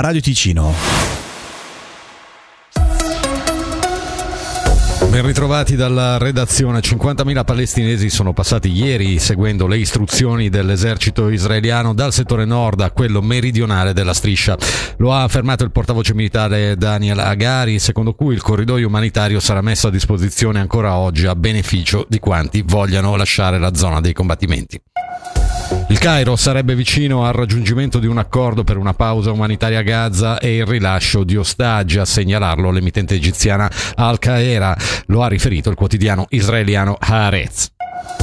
Radio Ticino. Ben ritrovati dalla redazione. 50.000 palestinesi sono passati ieri seguendo le istruzioni dell'esercito israeliano dal settore nord a quello meridionale della striscia. Lo ha affermato il portavoce militare Daniel Agari, secondo cui il corridoio umanitario sarà messo a disposizione ancora oggi a beneficio di quanti vogliano lasciare la zona dei combattimenti. Il Cairo sarebbe vicino al raggiungimento di un accordo per una pausa umanitaria a Gaza e il rilascio di ostaggi, a segnalarlo l'emittente egiziana Al-Qaeda, lo ha riferito il quotidiano israeliano Haaretz.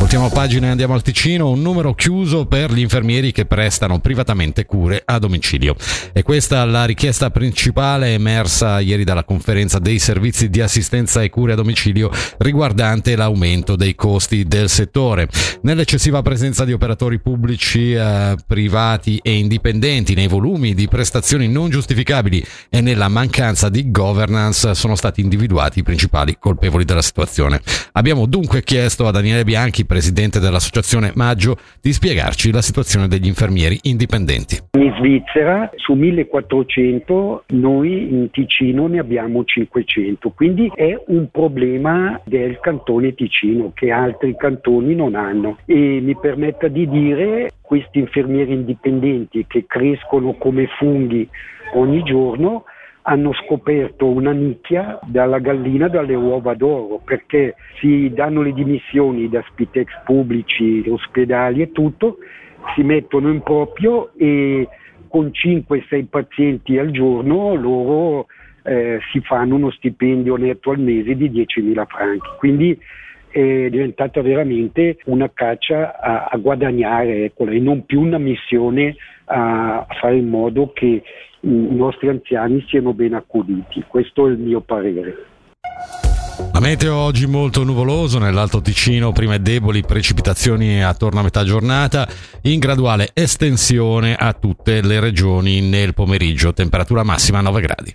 Voltiamo pagina e andiamo al Ticino, un numero chiuso per gli infermieri che prestano privatamente cure a domicilio. E questa la richiesta principale emersa ieri dalla conferenza dei servizi di assistenza e cure a domicilio riguardante l'aumento dei costi del settore. Nell'eccessiva presenza di operatori pubblici, eh, privati e indipendenti, nei volumi di prestazioni non giustificabili e nella mancanza di governance sono stati individuati i principali colpevoli della situazione. Abbiamo dunque chiesto a Daniele Bianchi, presidente dell'associazione Maggio, di spiegarci la situazione degli infermieri indipendenti. In Svizzera su 1400 noi in Ticino ne abbiamo 500, quindi è un problema del cantone Ticino che altri cantoni non hanno e mi permetta di dire questi infermieri indipendenti che crescono come funghi ogni giorno hanno scoperto una nicchia dalla gallina dalle uova d'oro perché si danno le dimissioni da spitex pubblici, ospedali e tutto, si mettono in proprio e con 5-6 pazienti al giorno loro eh, si fanno uno stipendio netto al mese di 10.000 franchi. Quindi è diventata veramente una caccia a, a guadagnare ecco, e non più una missione a fare in modo che i nostri anziani siano ben accuditi. Questo è il mio parere. La meteo oggi molto nuvoloso, nell'Alto Ticino prime deboli precipitazioni attorno a metà giornata, in graduale estensione a tutte le regioni nel pomeriggio, temperatura massima 9 gradi.